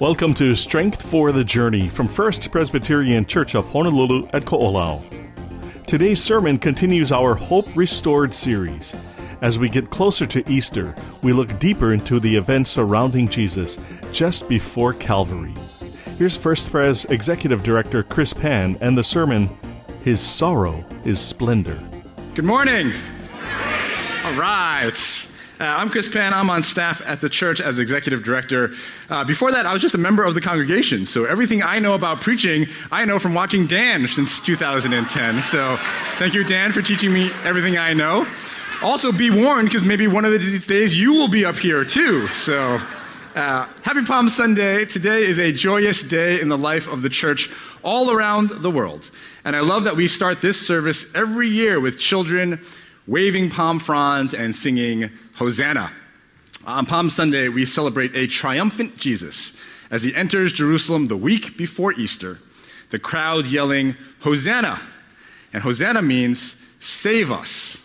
Welcome to Strength for the Journey from First Presbyterian Church of Honolulu at Ko'olau. Today's sermon continues our Hope Restored series. As we get closer to Easter, we look deeper into the events surrounding Jesus just before Calvary. Here's First Pres Executive Director Chris Pan and the sermon, His Sorrow is Splendor. Good morning. All right. Uh, I'm Chris Pan. I'm on staff at the church as executive director. Uh, before that, I was just a member of the congregation. So everything I know about preaching, I know from watching Dan since 2010. So thank you, Dan, for teaching me everything I know. Also, be warned because maybe one of these days you will be up here too. So. Uh, happy Palm Sunday. Today is a joyous day in the life of the church all around the world. And I love that we start this service every year with children waving palm fronds and singing Hosanna. On Palm Sunday, we celebrate a triumphant Jesus as he enters Jerusalem the week before Easter, the crowd yelling, Hosanna! And Hosanna means save us.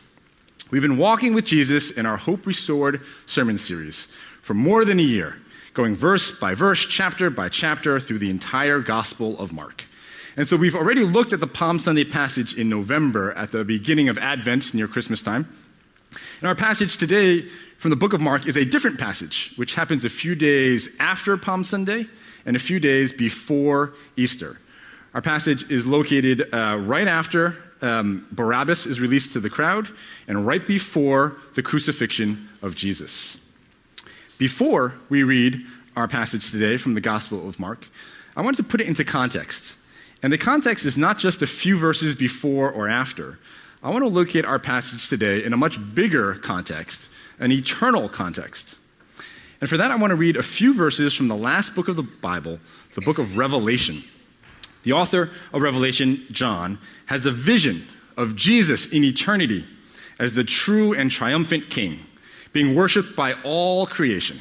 We've been walking with Jesus in our Hope Restored sermon series for more than a year, going verse by verse, chapter by chapter through the entire Gospel of Mark. And so we've already looked at the Palm Sunday passage in November at the beginning of Advent near Christmas time. And our passage today from the book of Mark is a different passage, which happens a few days after Palm Sunday and a few days before Easter. Our passage is located uh, right after um, Barabbas is released to the crowd and right before the crucifixion of Jesus. Before we read our passage today from the Gospel of Mark, I wanted to put it into context. And the context is not just a few verses before or after. I want to locate our passage today in a much bigger context, an eternal context. And for that, I want to read a few verses from the last book of the Bible, the book of Revelation. The author of Revelation, John, has a vision of Jesus in eternity as the true and triumphant King, being worshiped by all creation.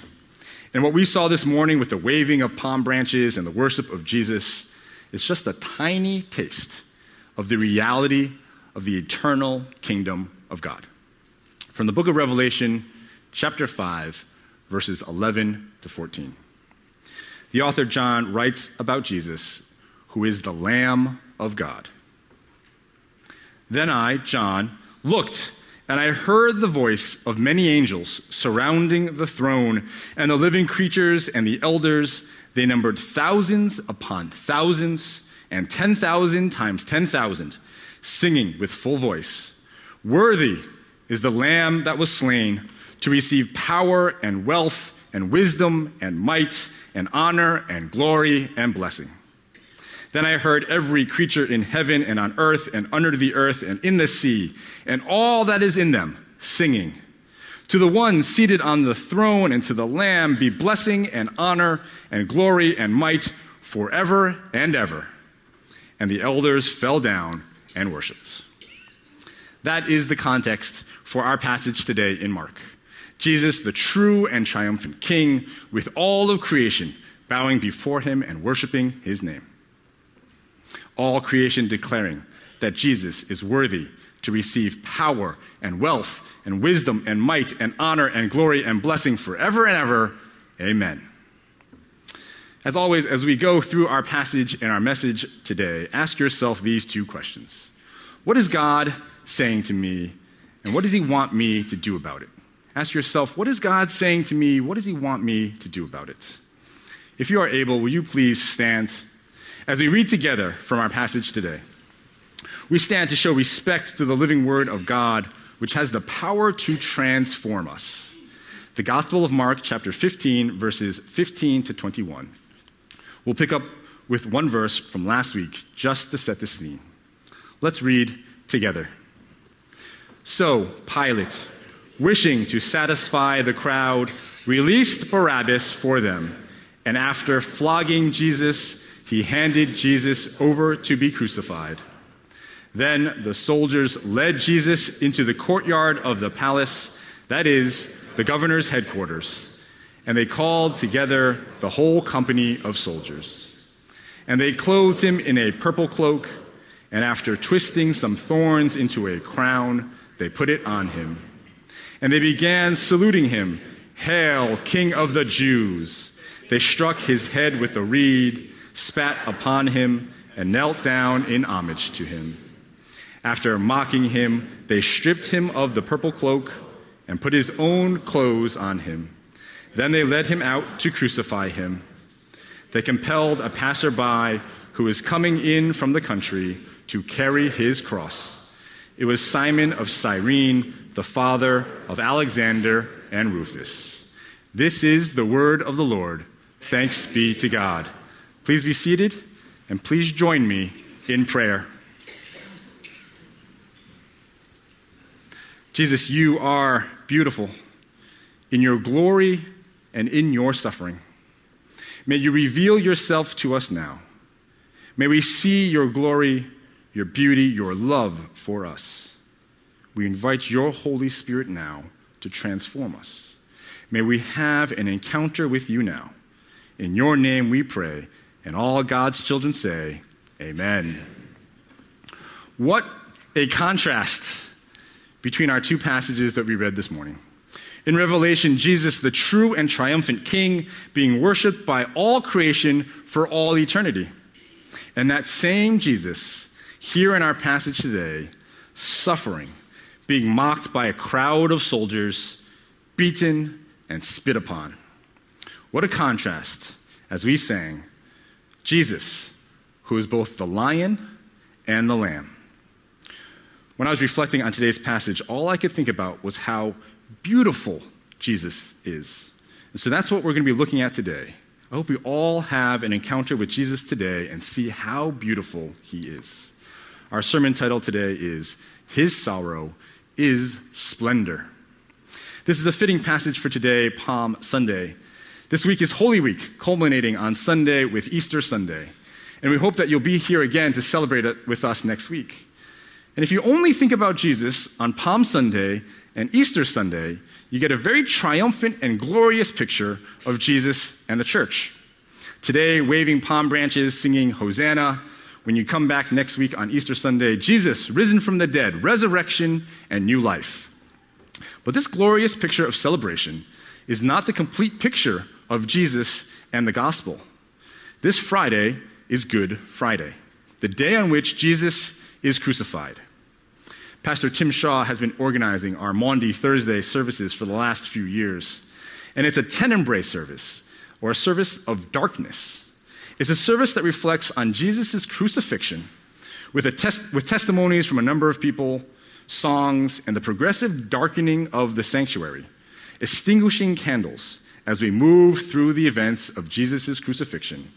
And what we saw this morning with the waving of palm branches and the worship of Jesus it's just a tiny taste of the reality of the eternal kingdom of God. From the book of Revelation, chapter 5, verses 11 to 14. The author John writes about Jesus, who is the Lamb of God. Then I, John, looked and I heard the voice of many angels surrounding the throne and the living creatures and the elders they numbered thousands upon thousands and 10,000 times 10,000, singing with full voice Worthy is the Lamb that was slain to receive power and wealth and wisdom and might and honor and glory and blessing. Then I heard every creature in heaven and on earth and under the earth and in the sea and all that is in them singing. To the one seated on the throne and to the Lamb be blessing and honor and glory and might forever and ever. And the elders fell down and worshiped. That is the context for our passage today in Mark. Jesus, the true and triumphant King, with all of creation bowing before him and worshiping his name. All creation declaring that Jesus is worthy to receive power and wealth and wisdom and might and honor and glory and blessing forever and ever. Amen. As always, as we go through our passage and our message today, ask yourself these two questions What is God saying to me, and what does He want me to do about it? Ask yourself, What is God saying to me? What does He want me to do about it? If you are able, will you please stand as we read together from our passage today? We stand to show respect to the living word of God, which has the power to transform us. The Gospel of Mark, chapter 15, verses 15 to 21. We'll pick up with one verse from last week just to set the scene. Let's read together. So, Pilate, wishing to satisfy the crowd, released Barabbas for them, and after flogging Jesus, he handed Jesus over to be crucified. Then the soldiers led Jesus into the courtyard of the palace, that is, the governor's headquarters, and they called together the whole company of soldiers. And they clothed him in a purple cloak, and after twisting some thorns into a crown, they put it on him. And they began saluting him, Hail, King of the Jews! They struck his head with a reed, spat upon him, and knelt down in homage to him. After mocking him, they stripped him of the purple cloak and put his own clothes on him. Then they led him out to crucify him. They compelled a passerby who was coming in from the country to carry his cross. It was Simon of Cyrene, the father of Alexander and Rufus. This is the word of the Lord. Thanks be to God. Please be seated and please join me in prayer. Jesus, you are beautiful in your glory and in your suffering. May you reveal yourself to us now. May we see your glory, your beauty, your love for us. We invite your Holy Spirit now to transform us. May we have an encounter with you now. In your name we pray, and all God's children say, Amen. What a contrast between our two passages that we read this morning. In Revelation, Jesus, the true and triumphant King, being worshiped by all creation for all eternity. And that same Jesus, here in our passage today, suffering, being mocked by a crowd of soldiers, beaten, and spit upon. What a contrast as we sang, Jesus, who is both the lion and the lamb. When I was reflecting on today's passage, all I could think about was how beautiful Jesus is. And so that's what we're going to be looking at today. I hope we all have an encounter with Jesus today and see how beautiful he is. Our sermon title today is His Sorrow is Splendor. This is a fitting passage for today, Palm Sunday. This week is Holy Week, culminating on Sunday with Easter Sunday. And we hope that you'll be here again to celebrate it with us next week. And if you only think about Jesus on Palm Sunday and Easter Sunday, you get a very triumphant and glorious picture of Jesus and the church. Today, waving palm branches, singing Hosanna. When you come back next week on Easter Sunday, Jesus risen from the dead, resurrection, and new life. But this glorious picture of celebration is not the complete picture of Jesus and the gospel. This Friday is Good Friday, the day on which Jesus is crucified. Pastor Tim Shaw has been organizing our Maundy Thursday services for the last few years. And it's a tenebrae service, or a service of darkness. It's a service that reflects on Jesus' crucifixion with, test, with testimonies from a number of people, songs, and the progressive darkening of the sanctuary, extinguishing candles as we move through the events of Jesus' crucifixion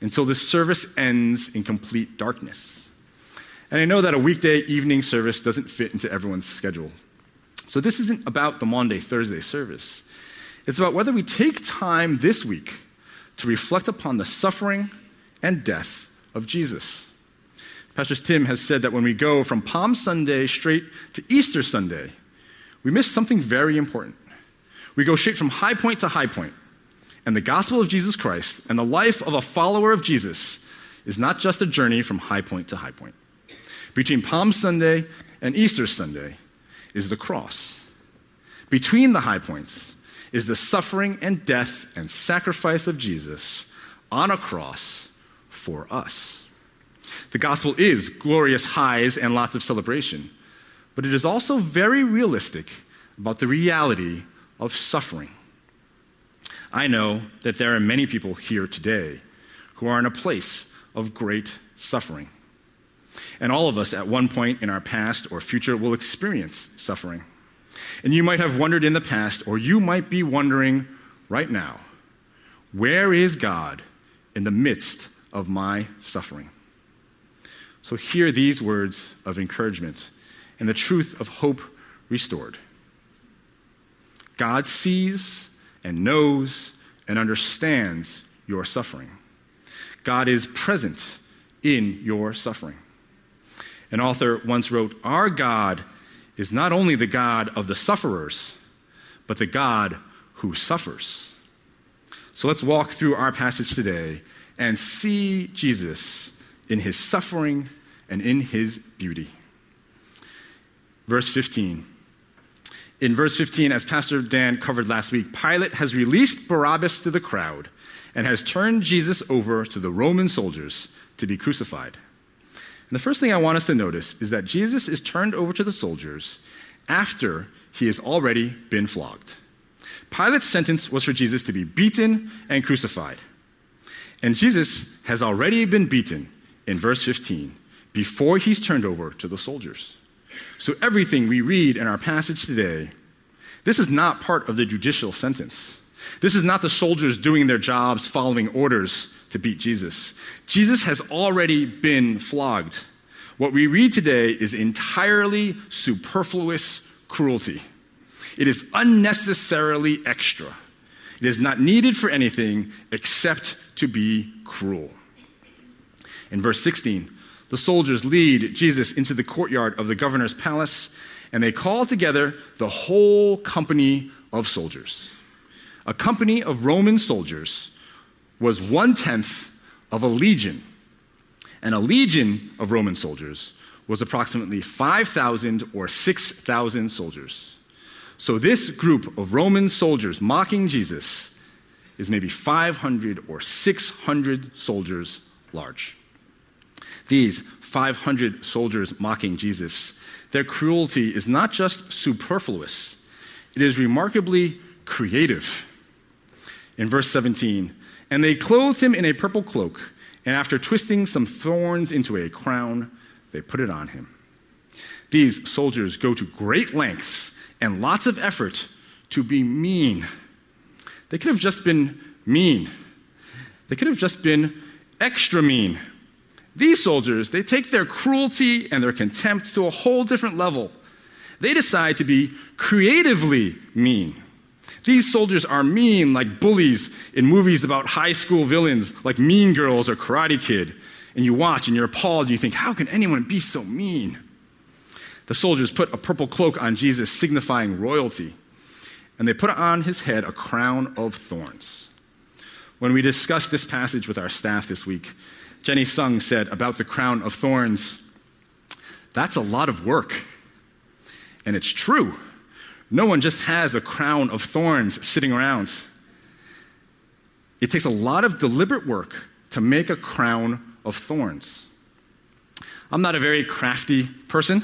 until the service ends in complete darkness. And I know that a weekday evening service doesn't fit into everyone's schedule. So this isn't about the Maundy Thursday service. It's about whether we take time this week to reflect upon the suffering and death of Jesus. Pastor Tim has said that when we go from Palm Sunday straight to Easter Sunday, we miss something very important. We go straight from high point to high point. And the gospel of Jesus Christ and the life of a follower of Jesus is not just a journey from high point to high point. Between Palm Sunday and Easter Sunday is the cross. Between the high points is the suffering and death and sacrifice of Jesus on a cross for us. The gospel is glorious highs and lots of celebration, but it is also very realistic about the reality of suffering. I know that there are many people here today who are in a place of great suffering. And all of us, at one point in our past or future, will experience suffering. And you might have wondered in the past, or you might be wondering right now, where is God in the midst of my suffering? So hear these words of encouragement and the truth of hope restored. God sees and knows and understands your suffering. God is present in your suffering. An author once wrote Our God is not only the God of the sufferers, but the God who suffers. So let's walk through our passage today and see Jesus in his suffering and in his beauty. Verse 15. In verse 15, as Pastor Dan covered last week, Pilate has released Barabbas to the crowd, and has turned Jesus over to the Roman soldiers to be crucified. And the first thing I want us to notice is that Jesus is turned over to the soldiers after he has already been flogged. Pilate's sentence was for Jesus to be beaten and crucified. And Jesus has already been beaten in verse 15 before he's turned over to the soldiers. So everything we read in our passage today, this is not part of the judicial sentence. This is not the soldiers doing their jobs following orders to beat Jesus. Jesus has already been flogged. What we read today is entirely superfluous cruelty. It is unnecessarily extra. It is not needed for anything except to be cruel. In verse 16, the soldiers lead Jesus into the courtyard of the governor's palace, and they call together the whole company of soldiers. A company of Roman soldiers was one tenth of a legion, and a legion of Roman soldiers was approximately 5,000 or 6,000 soldiers. So, this group of Roman soldiers mocking Jesus is maybe 500 or 600 soldiers large. These 500 soldiers mocking Jesus, their cruelty is not just superfluous, it is remarkably creative. In verse 17, and they clothed him in a purple cloak, and after twisting some thorns into a crown, they put it on him. These soldiers go to great lengths and lots of effort to be mean. They could have just been mean. They could have just been extra mean. These soldiers, they take their cruelty and their contempt to a whole different level. They decide to be creatively mean. These soldiers are mean like bullies in movies about high school villains like Mean Girls or Karate Kid. And you watch and you're appalled and you think, how can anyone be so mean? The soldiers put a purple cloak on Jesus, signifying royalty, and they put on his head a crown of thorns. When we discussed this passage with our staff this week, Jenny Sung said about the crown of thorns, that's a lot of work. And it's true. No one just has a crown of thorns sitting around. It takes a lot of deliberate work to make a crown of thorns. I'm not a very crafty person.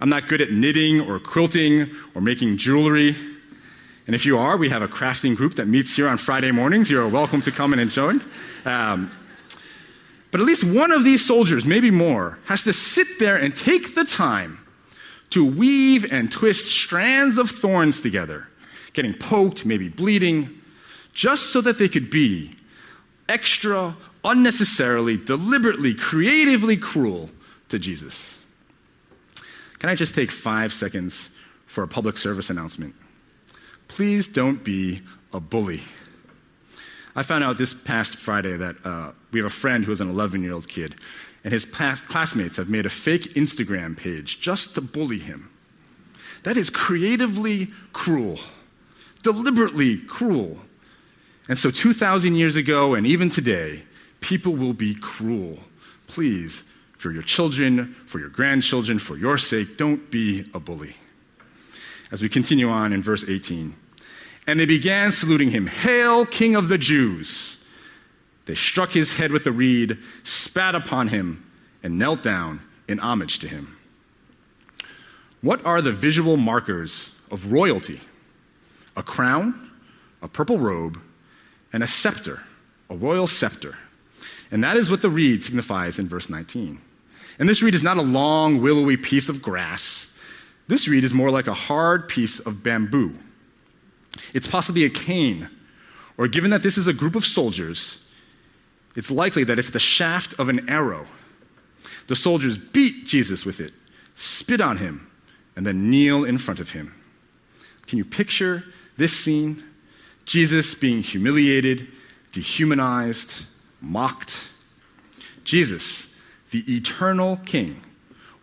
I'm not good at knitting or quilting or making jewelry. And if you are, we have a crafting group that meets here on Friday mornings. You're welcome to come and join. Um, but at least one of these soldiers, maybe more, has to sit there and take the time to weave and twist strands of thorns together, getting poked, maybe bleeding, just so that they could be extra, unnecessarily, deliberately, creatively cruel to Jesus. Can I just take five seconds for a public service announcement? Please don't be a bully. I found out this past Friday that uh, we have a friend who is an 11 year old kid, and his classmates have made a fake Instagram page just to bully him. That is creatively cruel, deliberately cruel. And so, 2,000 years ago, and even today, people will be cruel. Please, for your children, for your grandchildren, for your sake, don't be a bully. As we continue on in verse 18. And they began saluting him, Hail, King of the Jews! They struck his head with a reed, spat upon him, and knelt down in homage to him. What are the visual markers of royalty? A crown, a purple robe, and a scepter, a royal scepter. And that is what the reed signifies in verse 19. And this reed is not a long, willowy piece of grass. This reed is more like a hard piece of bamboo. It's possibly a cane, or given that this is a group of soldiers, it's likely that it's the shaft of an arrow. The soldiers beat Jesus with it, spit on him, and then kneel in front of him. Can you picture this scene? Jesus being humiliated, dehumanized, mocked. Jesus, the eternal King,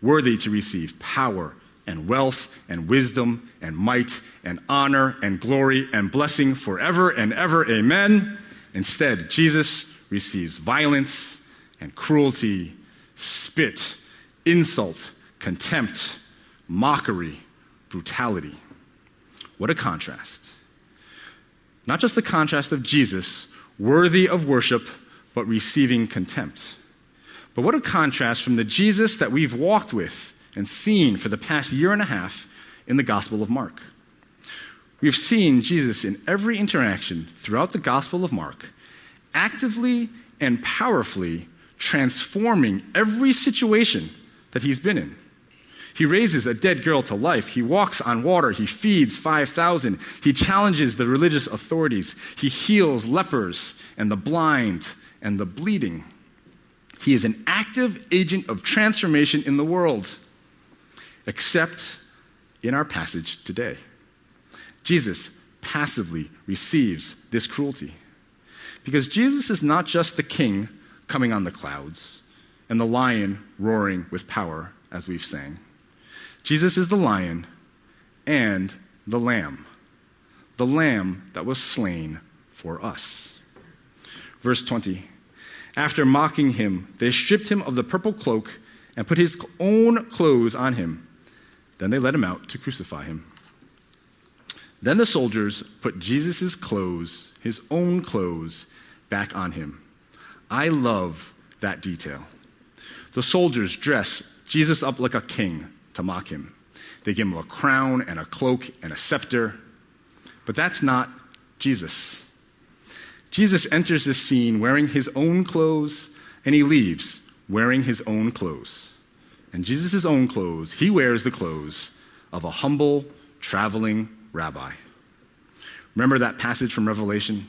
worthy to receive power and wealth and wisdom and might and honor and glory and blessing forever and ever. Amen. Instead, Jesus receives violence and cruelty, spit, insult, contempt, mockery, brutality. What a contrast. Not just the contrast of Jesus worthy of worship, but receiving contempt. But what a contrast from the Jesus that we've walked with and seen for the past year and a half in the Gospel of Mark. We've seen Jesus in every interaction throughout the Gospel of Mark, actively and powerfully transforming every situation that he's been in. He raises a dead girl to life. He walks on water. He feeds 5,000. He challenges the religious authorities. He heals lepers and the blind and the bleeding. He is an active agent of transformation in the world, except in our passage today. Jesus passively receives this cruelty. Because Jesus is not just the king coming on the clouds and the lion roaring with power, as we've sang. Jesus is the lion and the lamb, the lamb that was slain for us. Verse 20 After mocking him, they stripped him of the purple cloak and put his own clothes on him. Then they led him out to crucify him. Then the soldiers put Jesus' clothes, his own clothes, back on him. I love that detail. The soldiers dress Jesus up like a king to mock him. They give him a crown and a cloak and a scepter. But that's not Jesus. Jesus enters this scene wearing his own clothes, and he leaves wearing his own clothes. And Jesus' own clothes, he wears the clothes of a humble, traveling rabbi. Remember that passage from Revelation?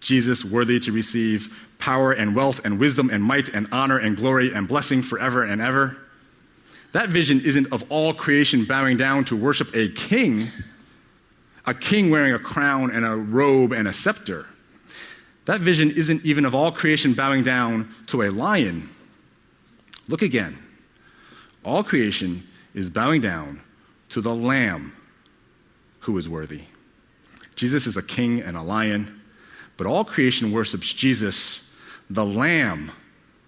Jesus worthy to receive power and wealth and wisdom and might and honor and glory and blessing forever and ever. That vision isn't of all creation bowing down to worship a king, a king wearing a crown and a robe and a scepter. That vision isn't even of all creation bowing down to a lion. Look again. All creation is bowing down to the Lamb who is worthy. Jesus is a king and a lion, but all creation worships Jesus, the Lamb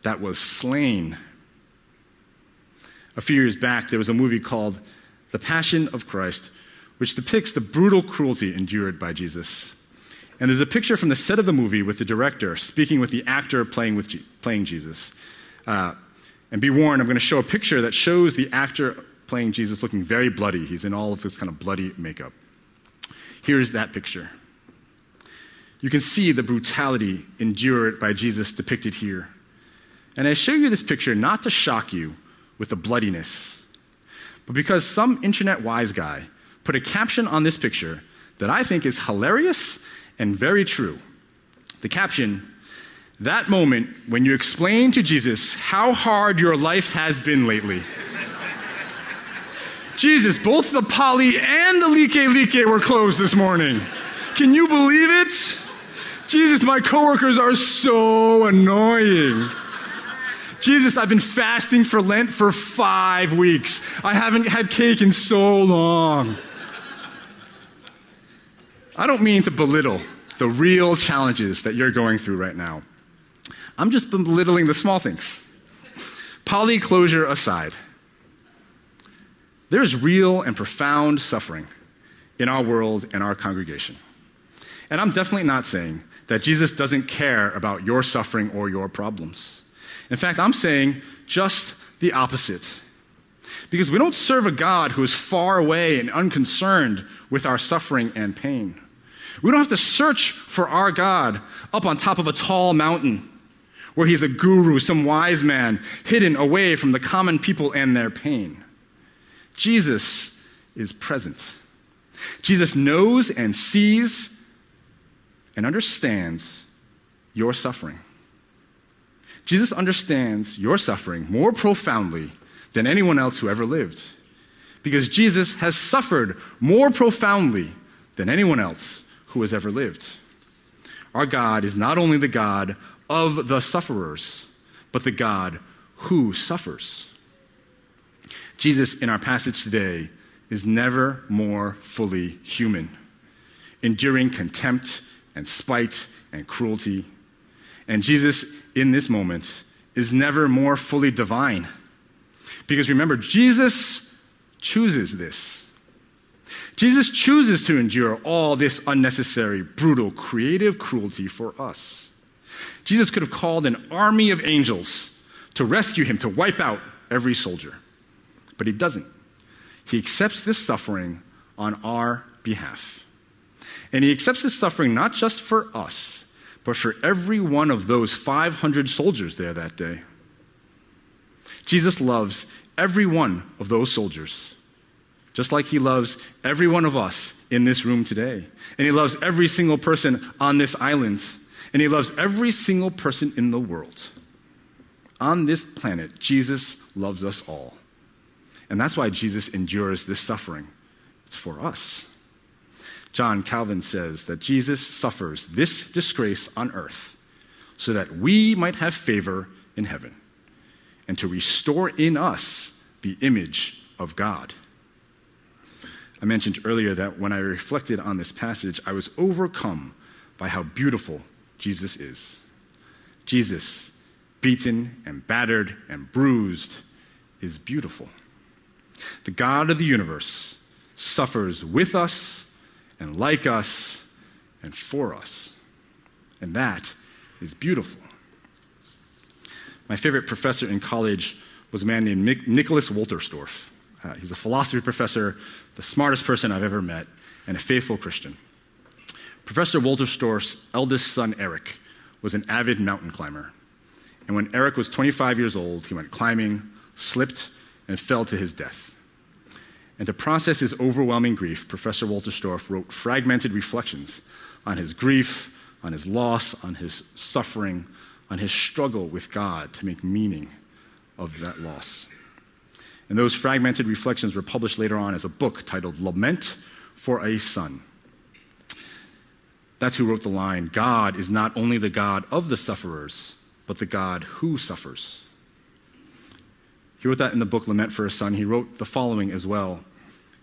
that was slain. A few years back, there was a movie called The Passion of Christ, which depicts the brutal cruelty endured by Jesus. And there's a picture from the set of the movie with the director speaking with the actor playing, with G- playing Jesus. Uh, and be warned, I'm going to show a picture that shows the actor playing Jesus looking very bloody. He's in all of this kind of bloody makeup. Here's that picture. You can see the brutality endured by Jesus depicted here. And I show you this picture not to shock you with the bloodiness, but because some internet wise guy put a caption on this picture that I think is hilarious and very true. The caption, that moment when you explain to Jesus how hard your life has been lately. Jesus, both the Pali and the Likelike were closed this morning. Can you believe it? Jesus, my coworkers are so annoying. Jesus, I've been fasting for Lent for five weeks. I haven't had cake in so long. I don't mean to belittle the real challenges that you're going through right now. I'm just belittling the small things. Pali closure aside, there is real and profound suffering in our world and our congregation. And I'm definitely not saying that Jesus doesn't care about your suffering or your problems. In fact, I'm saying just the opposite. Because we don't serve a God who is far away and unconcerned with our suffering and pain. We don't have to search for our God up on top of a tall mountain where he's a guru, some wise man, hidden away from the common people and their pain. Jesus is present. Jesus knows and sees and understands your suffering. Jesus understands your suffering more profoundly than anyone else who ever lived. Because Jesus has suffered more profoundly than anyone else who has ever lived. Our God is not only the God of the sufferers, but the God who suffers. Jesus, in our passage today, is never more fully human, enduring contempt and spite and cruelty. And Jesus, in this moment, is never more fully divine. Because remember, Jesus chooses this. Jesus chooses to endure all this unnecessary, brutal, creative cruelty for us. Jesus could have called an army of angels to rescue him, to wipe out every soldier. But he doesn't. He accepts this suffering on our behalf. And he accepts his suffering not just for us, but for every one of those 500 soldiers there that day. Jesus loves every one of those soldiers, just like he loves every one of us in this room today. And he loves every single person on this island. And he loves every single person in the world. On this planet, Jesus loves us all. And that's why Jesus endures this suffering. It's for us. John Calvin says that Jesus suffers this disgrace on earth so that we might have favor in heaven and to restore in us the image of God. I mentioned earlier that when I reflected on this passage, I was overcome by how beautiful Jesus is. Jesus, beaten and battered and bruised, is beautiful. The God of the universe suffers with us and like us and for us. And that is beautiful. My favorite professor in college was a man named Nicholas Wolterstorff. Uh, he's a philosophy professor, the smartest person I've ever met, and a faithful Christian. Professor Wolterstorff's eldest son, Eric, was an avid mountain climber. And when Eric was 25 years old, he went climbing, slipped, and fell to his death. And to process his overwhelming grief, Professor Wolterstorff wrote fragmented reflections on his grief, on his loss, on his suffering, on his struggle with God to make meaning of that loss. And those fragmented reflections were published later on as a book titled Lament for a Son. That's who wrote the line God is not only the God of the sufferers, but the God who suffers. He wrote that in the book Lament for a Son. He wrote the following as well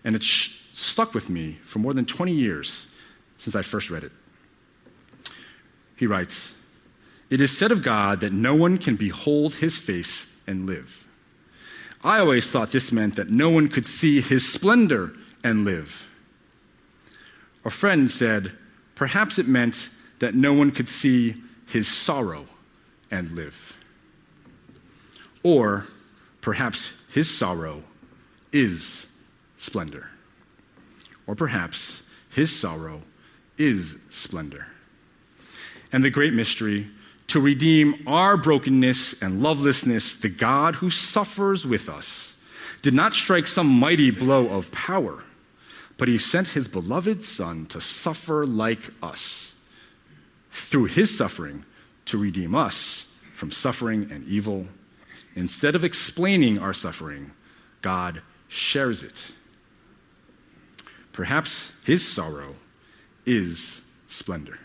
and it stuck with me for more than 20 years since I first read it. He writes It is said of God that no one can behold his face and live. I always thought this meant that no one could see his splendor and live. A friend said, perhaps it meant that no one could see his sorrow and live. Or perhaps his sorrow is splendor. Or perhaps his sorrow is splendor. And the great mystery to redeem our brokenness and lovelessness, the God who suffers with us did not strike some mighty blow of power, but he sent his beloved Son to suffer like us, through his suffering to redeem us from suffering and evil. Instead of explaining our suffering, God shares it Perhaps his sorrow is splendor.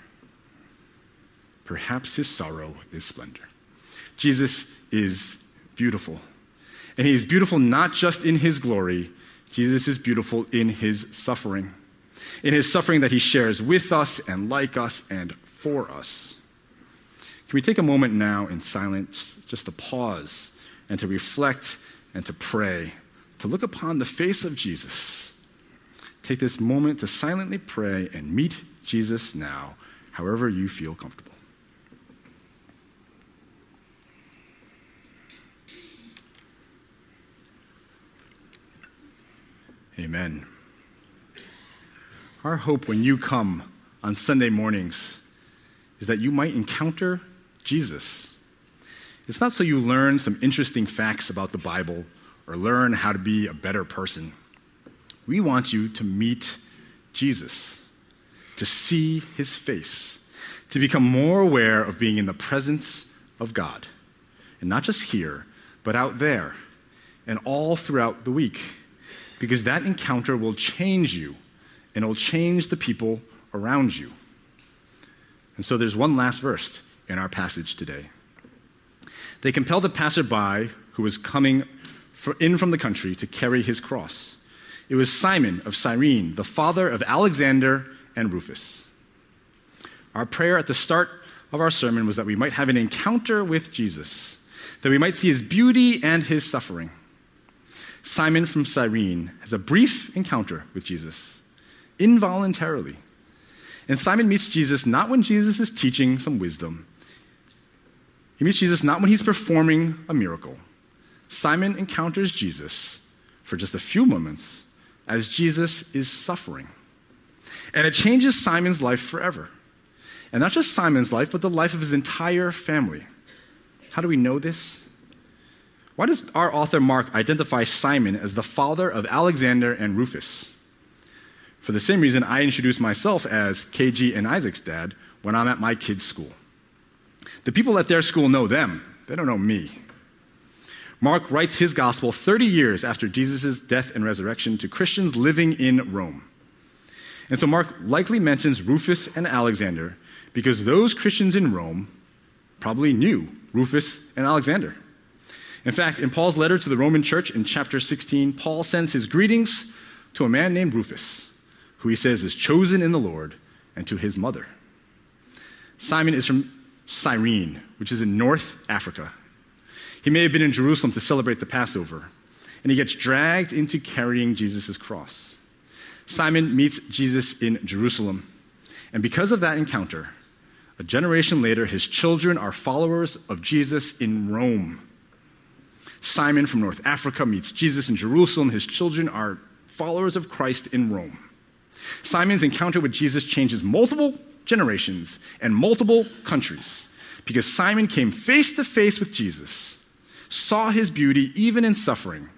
Perhaps his sorrow is splendor. Jesus is beautiful. And he is beautiful not just in his glory, Jesus is beautiful in his suffering. In his suffering that he shares with us and like us and for us. Can we take a moment now in silence just to pause and to reflect and to pray, to look upon the face of Jesus? Take this moment to silently pray and meet Jesus now, however you feel comfortable. Amen. Our hope when you come on Sunday mornings is that you might encounter Jesus. It's not so you learn some interesting facts about the Bible or learn how to be a better person. We want you to meet Jesus, to see his face, to become more aware of being in the presence of God. And not just here, but out there and all throughout the week. Because that encounter will change you and it'll change the people around you. And so there's one last verse in our passage today. They compelled the passerby who was coming in from the country to carry his cross. It was Simon of Cyrene, the father of Alexander and Rufus. Our prayer at the start of our sermon was that we might have an encounter with Jesus, that we might see his beauty and his suffering. Simon from Cyrene has a brief encounter with Jesus, involuntarily. And Simon meets Jesus not when Jesus is teaching some wisdom, He meets Jesus not when he's performing a miracle. Simon encounters Jesus for just a few moments as Jesus is suffering. And it changes Simon's life forever. And not just Simon's life, but the life of his entire family. How do we know this? Why does our author Mark identify Simon as the father of Alexander and Rufus? For the same reason, I introduce myself as KG and Isaac's dad when I'm at my kids' school. The people at their school know them, they don't know me. Mark writes his gospel 30 years after Jesus' death and resurrection to Christians living in Rome. And so Mark likely mentions Rufus and Alexander because those Christians in Rome probably knew Rufus and Alexander. In fact, in Paul's letter to the Roman church in chapter 16, Paul sends his greetings to a man named Rufus, who he says is chosen in the Lord, and to his mother. Simon is from Cyrene, which is in North Africa. He may have been in Jerusalem to celebrate the Passover, and he gets dragged into carrying Jesus' cross. Simon meets Jesus in Jerusalem, and because of that encounter, a generation later, his children are followers of Jesus in Rome. Simon from North Africa meets Jesus in Jerusalem. His children are followers of Christ in Rome. Simon's encounter with Jesus changes multiple generations and multiple countries because Simon came face to face with Jesus, saw his beauty even in suffering,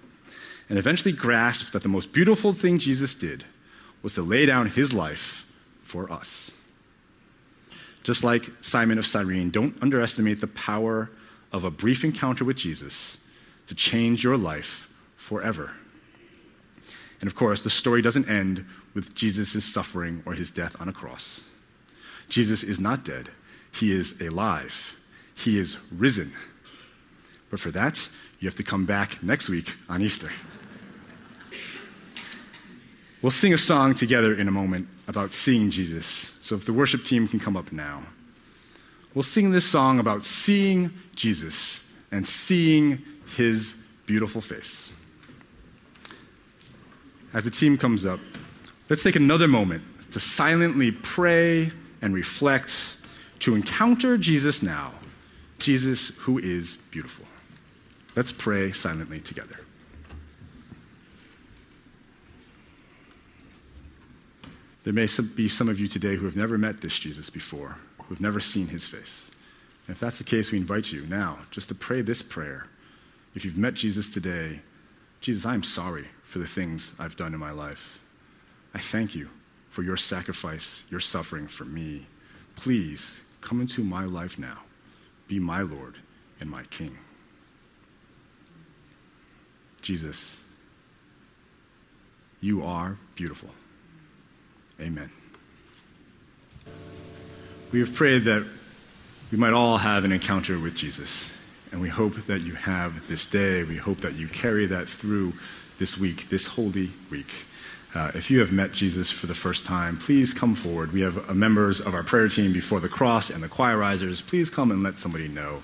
and eventually grasped that the most beautiful thing Jesus did was to lay down his life for us. Just like Simon of Cyrene, don't underestimate the power of a brief encounter with Jesus to change your life forever. And of course, the story doesn't end with Jesus' suffering or his death on a cross. Jesus is not dead, he is alive, he is risen. But for that, you have to come back next week on Easter. We'll sing a song together in a moment about seeing Jesus. So if the worship team can come up now. We'll sing this song about seeing Jesus and seeing his beautiful face. As the team comes up, let's take another moment to silently pray and reflect to encounter Jesus now, Jesus who is beautiful. Let's pray silently together. There may be some of you today who have never met this Jesus before, who have never seen his face. And if that's the case, we invite you now just to pray this prayer. If you've met Jesus today, Jesus, I am sorry for the things I've done in my life. I thank you for your sacrifice, your suffering for me. Please come into my life now. Be my Lord and my King. Jesus, you are beautiful. Amen. We have prayed that we might all have an encounter with Jesus. And we hope that you have this day. We hope that you carry that through this week, this holy week. Uh, if you have met Jesus for the first time, please come forward. We have members of our prayer team before the cross and the choirizers. Please come and let somebody know.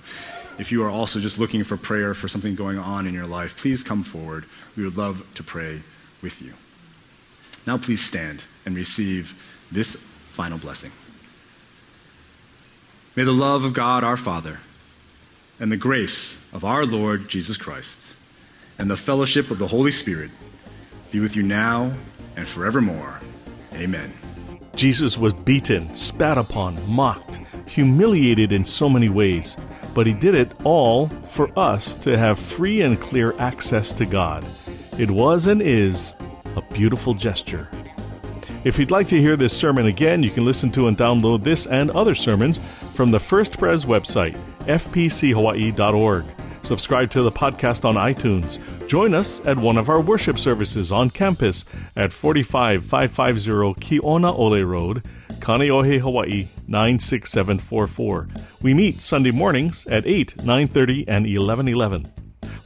If you are also just looking for prayer for something going on in your life, please come forward. We would love to pray with you. Now, please stand and receive this final blessing. May the love of God our Father and the grace of our Lord Jesus Christ and the fellowship of the Holy Spirit be with you now and forevermore. Amen. Jesus was beaten, spat upon, mocked, humiliated in so many ways, but he did it all for us to have free and clear access to God. It was and is a beautiful gesture. If you'd like to hear this sermon again, you can listen to and download this and other sermons from the First Pres website, fpchawaii.org. Subscribe to the podcast on iTunes. Join us at one of our worship services on campus at 45550 Kionaole Road, Kaneohe, Hawaii 96744. We meet Sunday mornings at 8, 9:30 and 11:11.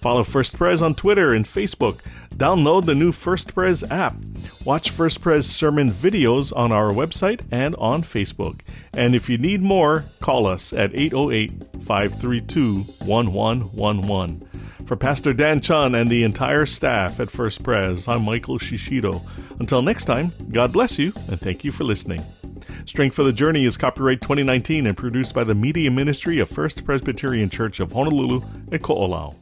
Follow First Pres on Twitter and Facebook. Download the new First Pres app. Watch First Pres sermon videos on our website and on Facebook. And if you need more, call us at 808 532 1111. For Pastor Dan Chun and the entire staff at First Pres, I'm Michael Shishido. Until next time, God bless you and thank you for listening. Strength for the Journey is copyright 2019 and produced by the Media Ministry of First Presbyterian Church of Honolulu at Ko'olau.